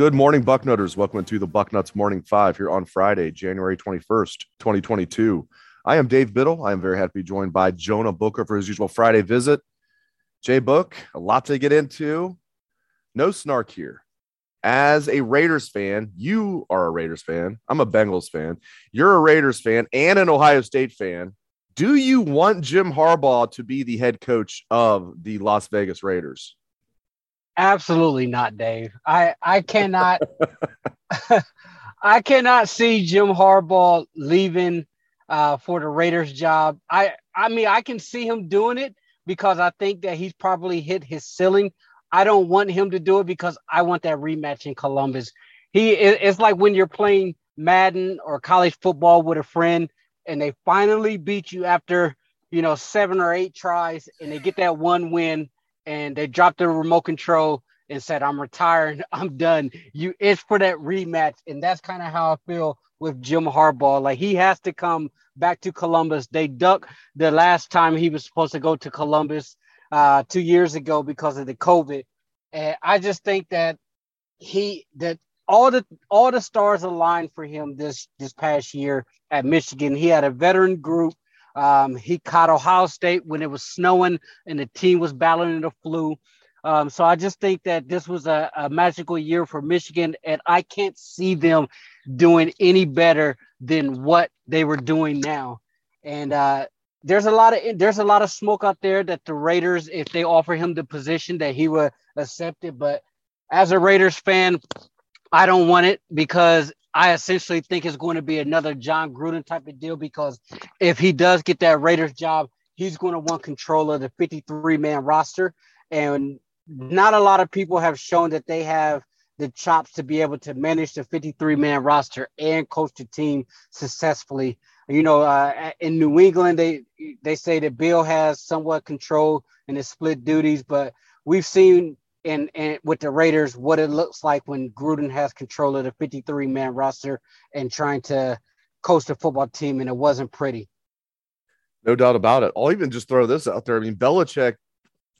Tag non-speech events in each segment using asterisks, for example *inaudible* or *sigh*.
Good morning, Bucknutters. Welcome to the Bucknuts Morning Five here on Friday, January 21st, 2022. I am Dave Biddle. I am very happy to be joined by Jonah Booker for his usual Friday visit. Jay Book, a lot to get into. No snark here. As a Raiders fan, you are a Raiders fan. I'm a Bengals fan. You're a Raiders fan and an Ohio State fan. Do you want Jim Harbaugh to be the head coach of the Las Vegas Raiders? Absolutely not, Dave. I I *laughs* cannot *laughs* I cannot see Jim Harbaugh leaving uh, for the Raiders job. I I mean I can see him doing it because I think that he's probably hit his ceiling. I don't want him to do it because I want that rematch in Columbus. He it's like when you're playing Madden or college football with a friend and they finally beat you after you know seven or eight tries and they get that one win and they dropped the remote control and said, I'm retiring, *laughs* I'm done. You it's for that rematch. And that's kind of how I feel with Jim Harbaugh. Like he has to come back to Columbus. They ducked the last time he was supposed to go to Columbus uh, two years ago because of the COVID. And I just think that he that all the all the stars aligned for him this this past year at Michigan. He had a veteran group um, he caught Ohio State when it was snowing and the team was battling the flu. Um, so I just think that this was a, a, magical year for Michigan, and I can't see them doing any better than what they were doing now. And uh, there's a lot of there's a lot of smoke out there that the Raiders, if they offer him the position, that he would accept it. But as a Raiders fan, I don't want it because I essentially think it's going to be another Jon Gruden type of deal because if he does get that Raiders job, he's going to want control of the 53 man roster. And not a lot of people have shown that they have the chops to be able to manage the 53 man roster and coach the team successfully. You know, uh, in New England, they they say that Bill has somewhat control and his split duties, but we've seen and and with the Raiders what it looks like when Gruden has control of the 53 man roster and trying to coach the football team, and it wasn't pretty. No doubt about it. I'll even just throw this out there. I mean, Belichick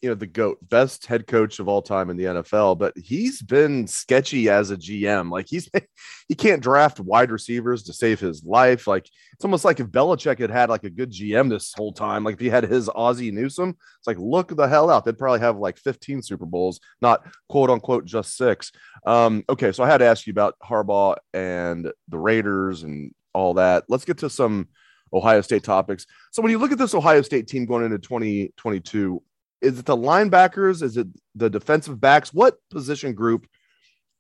you know the goat best head coach of all time in the NFL but he's been sketchy as a GM like he's *laughs* he can't draft wide receivers to save his life. Like it's almost like if Belichick had had like a good GM this whole time like if he had his Ozzie Newsome it's like look the hell out. They'd probably have like 15 Super Bowls not quote unquote just six. Um okay so I had to ask you about Harbaugh and the Raiders and all that. Let's get to some Ohio State topics. So when you look at this Ohio State team going into 2022, is it the linebackers? Is it the defensive backs? What position group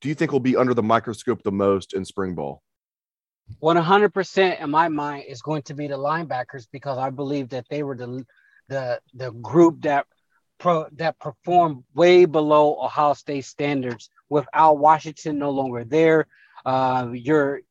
do you think will be under the microscope the most in spring ball? 100% in my mind is going to be the linebackers because I believe that they were the the the group that pro, that performed way below Ohio State standards with Al Washington no longer there. Uh, your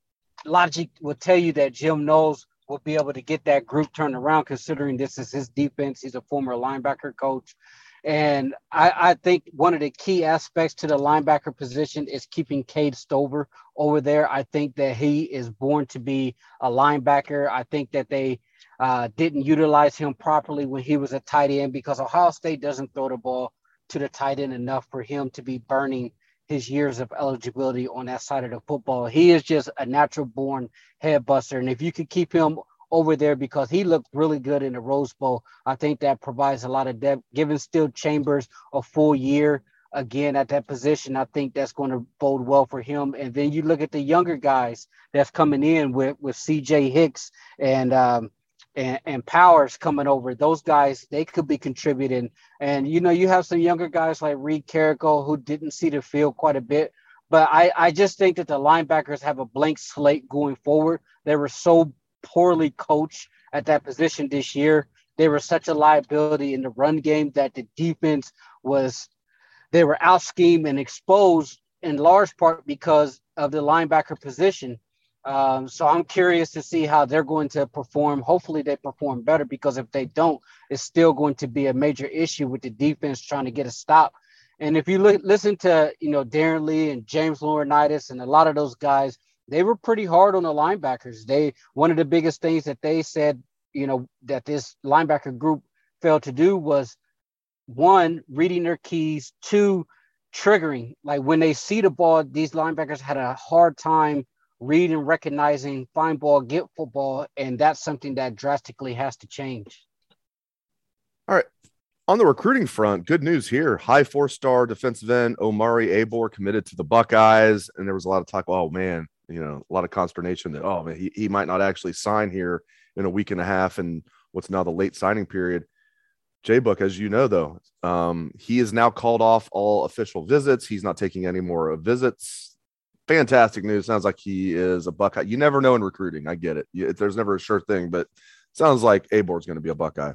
logic will tell you that Jim Knowles will be able to get that group turned around, considering this is his defense. He's a former linebacker coach. And I, I, think one of the key aspects to the linebacker position is keeping Cade Stover over there. I think that he is born to be a linebacker. I think that they uh, didn't utilize him properly when he was a tight end because Ohio State doesn't throw the ball to the tight end enough for him to be burning his years of eligibility on that side of the football. He is just a natural born head buster. And if you could keep him over there because he looked really good in the Rose Bowl, I think that provides a lot of depth. Given Steele Chambers a full year, again at that position. I think that's going to bode well for him. And then you look at the younger guys that's coming in with with C.J. Hicks and um, and, and Powers coming over. Those guys they could be contributing. And you know you have some younger guys like Reid Carrico who didn't see the field quite a bit. But I, I just think that the linebackers have a blank slate going forward. They were so poorly coached at that position this year. They were such a liability in the run game that the defense was they were out schemed and exposed in large part because of the linebacker position. Um, so I'm curious to see how they're going to perform. Hopefully, they perform better because if they don't, it's still going to be a major issue with the defense trying to get a stop. And if you look, listen to you know Darron Lee and James Laurinaitis and a lot of those guys, they were pretty hard on the linebackers. They one of the biggest things that they said, you know, that this linebacker group failed to do was one, reading their keys, two, triggering. Like when they see the ball, these linebackers had a hard time reading, recognizing, find ball, get football, and that's something that drastically has to change. All right. On the recruiting front, good news here. High four-star defensive end Omari Abor committed to the Buckeyes, and there was a lot of talk. Oh man, you know, a lot of consternation that oh man, he, he might not actually sign here in a week and a half, and what's now the late signing period. J Book, as you know, though, um, he is now called off all official visits. He's not taking any more visits. Fantastic news. Sounds like he is a Buckeye. You never know in recruiting. I get it. You, there's never a sure thing, but sounds like Abor is going to be a Buckeye.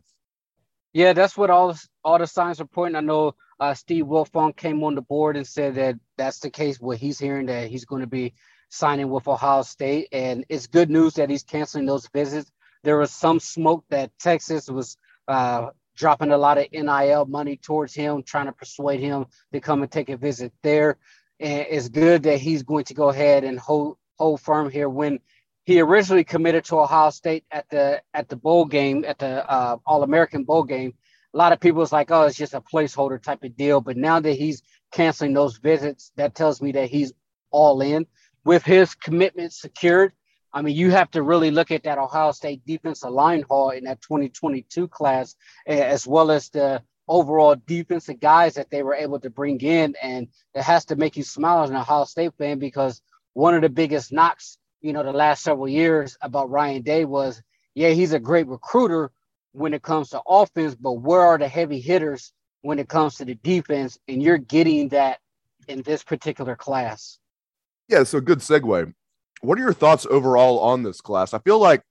Yeah, that's what all all the signs are pointing. I know uh, Steve Wiltfong came on the board and said that that's the case. What he's hearing that he's going to be signing with Ohio State, and it's good news that he's canceling those visits. There was some smoke that Texas was uh, dropping a lot of NIL money towards him, trying to persuade him to come and take a visit there. And it's good that he's going to go ahead and hold hold firm here. When he originally committed to Ohio State at the at the bowl game, at the uh, All American bowl game, a lot of people was like, "Oh, it's just a placeholder type of deal." But now that he's canceling those visits, that tells me that he's all in with his commitment secured. I mean, you have to really look at that Ohio State defensive line haul in that 2022 class, as well as the overall defensive guys that they were able to bring in. And it has to make you smile as an Ohio State fan because one of the biggest knocks, you know, the last several years about Ryan Day was, yeah, he's a great recruiter when it comes to offense, but where are the heavy hitters when it comes to the defense? And you're getting that in this particular class. Yeah, so good segue what are your thoughts overall on this class? I feel like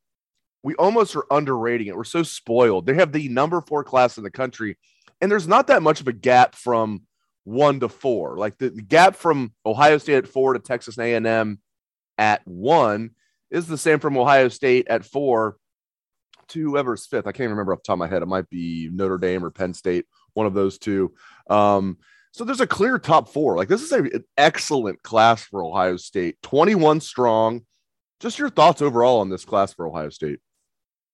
we almost are underrating it. We're so spoiled. They have the number four class in the country, and there's not that much of a gap from one to four. Like the, the gap from Ohio State at four to Texas A&M at one is the same from Ohio State at four to whoever's fifth. I can't remember off the top of my head. It might be Notre Dame or Penn State, one of those two. Um, so there's a clear top four. Like this is a, an excellent class for Ohio State, 21 strong. Just your thoughts overall on this class for Ohio State.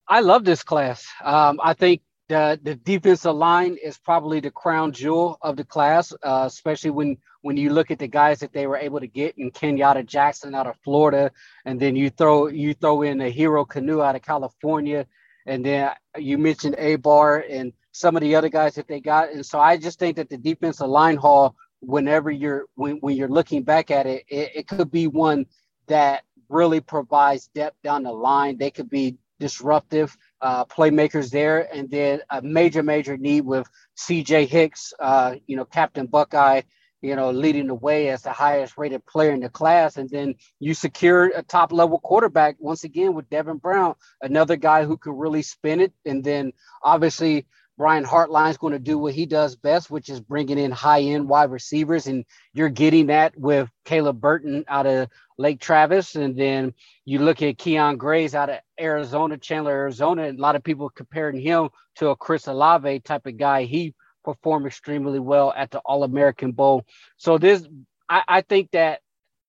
I love this class. Um, I think the the defensive line is probably the crown jewel of the class, uh, especially when when you look at the guys that they were able to get in Kenyatta Jackson out of Florida, and then you throw you throw in a Hero Kanu out of California, and then you mentioned Abor and some of the other guys that they got. And so I just think that the defensive line haul, whenever you're when, when you're looking back at it, it, it could be one that really provides depth down the line. They could be disruptive uh, playmakers there, and then a major, major need with C.J. Hicks, uh, you know, Captain Buckeye, you know, leading the way as the highest rated player in the class. And then you secured a top level quarterback once again with Devin Brown, another guy who could really spin it. And then obviously Brian Hartline's going to do what he does best, which is bringing in high end wide receivers. And you're getting that with Caleb Burton out of Lake Travis. And then you look at Kyion Grayes out of Arizona, Chandler, Arizona. And a lot of people comparing him to a Chris Olave type of guy. He performed extremely well at the All American Bowl. So this, I, I think that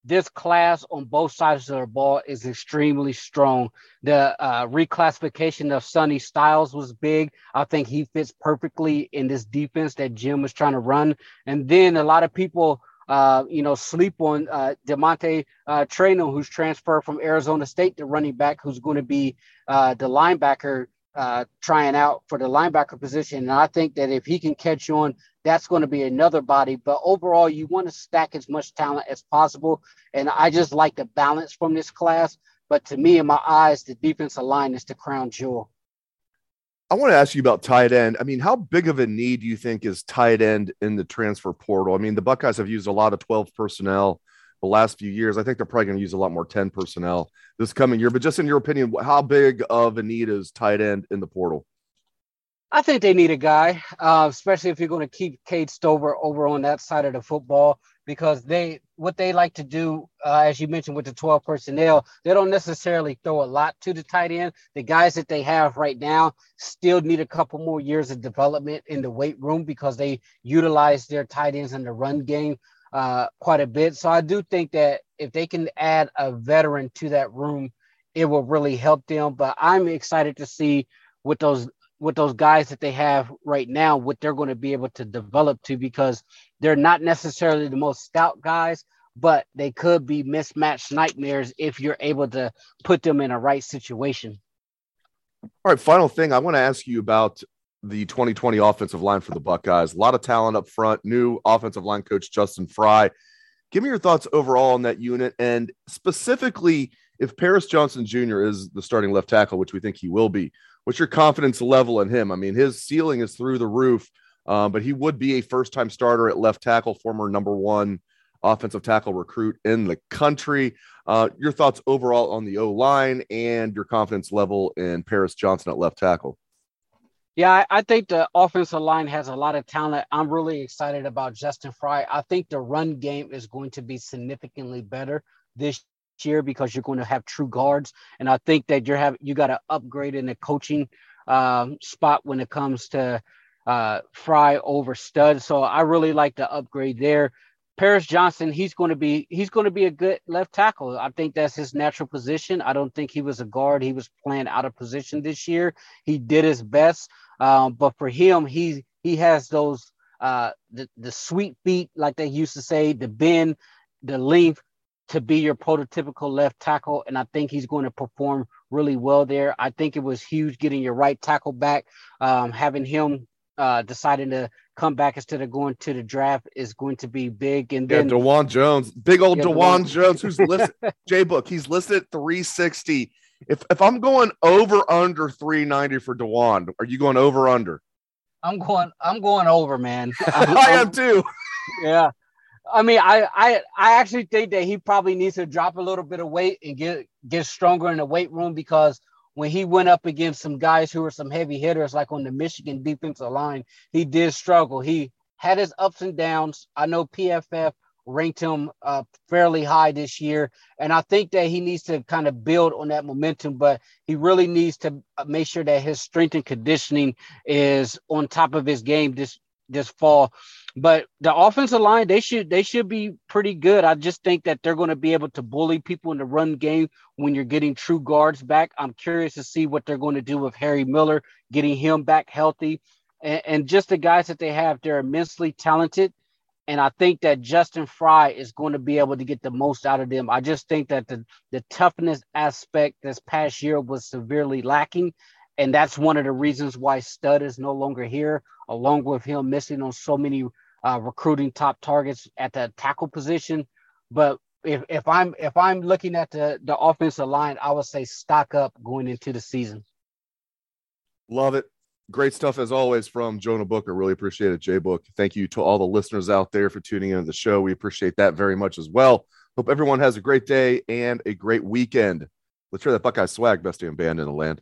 this class on both sides of the ball is extremely strong. The uh, reclassification of Sonny Styles was big. I think he fits perfectly in this defense that Jim was trying to run. And then a lot of people, uh, you know, sleep on uh, DeaMonte uh, Trayanum, who's transferred from Arizona State to running back, who's going to be uh, the linebacker uh, trying out for the linebacker position. And I think that if he can catch on that's going to be another body. But overall, you want to stack as much talent as possible. And I just like the balance from this class. But to me, in my eyes, the defensive line is the crown jewel. I want to ask you about tight end. I mean, how big of a need do you think is tight end in the transfer portal? I mean, the Buckeyes have used a lot of 12 personnel the last few years. I think they're probably going to use a lot more 10 personnel this coming year. But just in your opinion, how big of a need is tight end in the portal? I think they need a guy, uh, especially if you're going to keep Cade Stover over on that side of the football, because they what they like to do, uh, as you mentioned with the 12 personnel, they don't necessarily throw a lot to the tight end. The guys that they have right now still need a couple more years of development in the weight room because they utilize their tight ends in the run game uh, quite a bit. So I do think that if they can add a veteran to that room, it will really help them. But I'm excited to see what those with those guys that they have right now, what they're going to be able to develop to because they're not necessarily the most stout guys, but they could be mismatched nightmares if you're able to put them in a right situation. All right, final thing I want to ask you about the 2020 offensive line for the Buckeyes. A lot of talent up front, new offensive line coach Justin Frye. Give me your thoughts overall on that unit and specifically if Paris Johnson Jr. is the starting left tackle, which we think he will be what's your confidence level in him? I mean, his ceiling is through the roof, um, but he would be a first time starter at left tackle, former number one offensive tackle recruit in the country. Uh, your thoughts overall on the O line and your confidence level in Paris Johnson at left tackle? Yeah, I think the offensive line has a lot of talent. I'm really excited about Justin Frye. I think the run game is going to be significantly better this year because you're going to have true guards. And I think that you're have you got to upgrade in the coaching um, spot when it comes to uh, Frye over Stud. So I really like the upgrade there. Paris Johnson, he's going to be he's going to be a good left tackle. I think that's his natural position. I don't think he was a guard. He was playing out of position this year. He did his best, um, but for him, he he has those uh, the the sweet feet, like they used to say, the bend, the length to be your prototypical left tackle, and I think he's going to perform really well there. I think it was huge getting your right tackle back, um, having him uh, deciding to come back instead of going to the draft is going to be big. And then yeah, Dawand Jones, big old yeah, Dawand Jones, who's listed *laughs* J Book, he's listed at 360. If if I'm going over under 390 for Dawand, are you going over under? I'm going. I'm going over, man. *laughs* I'm, I am too. Yeah, I mean, I, I I actually think that he probably needs to drop a little bit of weight and get get stronger in the weight room because when he went up against some guys who were some heavy hitters, like on the Michigan defensive line, he did struggle. He had his ups and downs. I know PFF ranked him uh, fairly high this year, and I think that he needs to kind of build on that momentum. But he really needs to uh, make sure that his strength and conditioning is on top of his game this this fall but the offensive line, they should they should be pretty good. I just think that they're going to be able to bully people in the run game when you're getting true guards back. I'm curious to see what they're going to do with Harry Miller, getting him back healthy, and, and just the guys that they have. They're immensely talented, and I think that Justin Frye is going to be able to get the most out of them. I just think that the the toughness aspect this past year was severely lacking, and that's one of the reasons why Stud is no longer here, along with him missing on so many uh, recruiting top targets at the tackle position. But if, if I'm if I'm looking at the the offensive line, I would say stock up going into the season. Love it. Great stuff as always from Jonah Booker. Really appreciate it, Jay Book. Thank you to all the listeners out there for tuning into the show. We appreciate that very much as well. Hope everyone has a great day and a great weekend. Let's hear that Buckeye swag, best damn band in the land.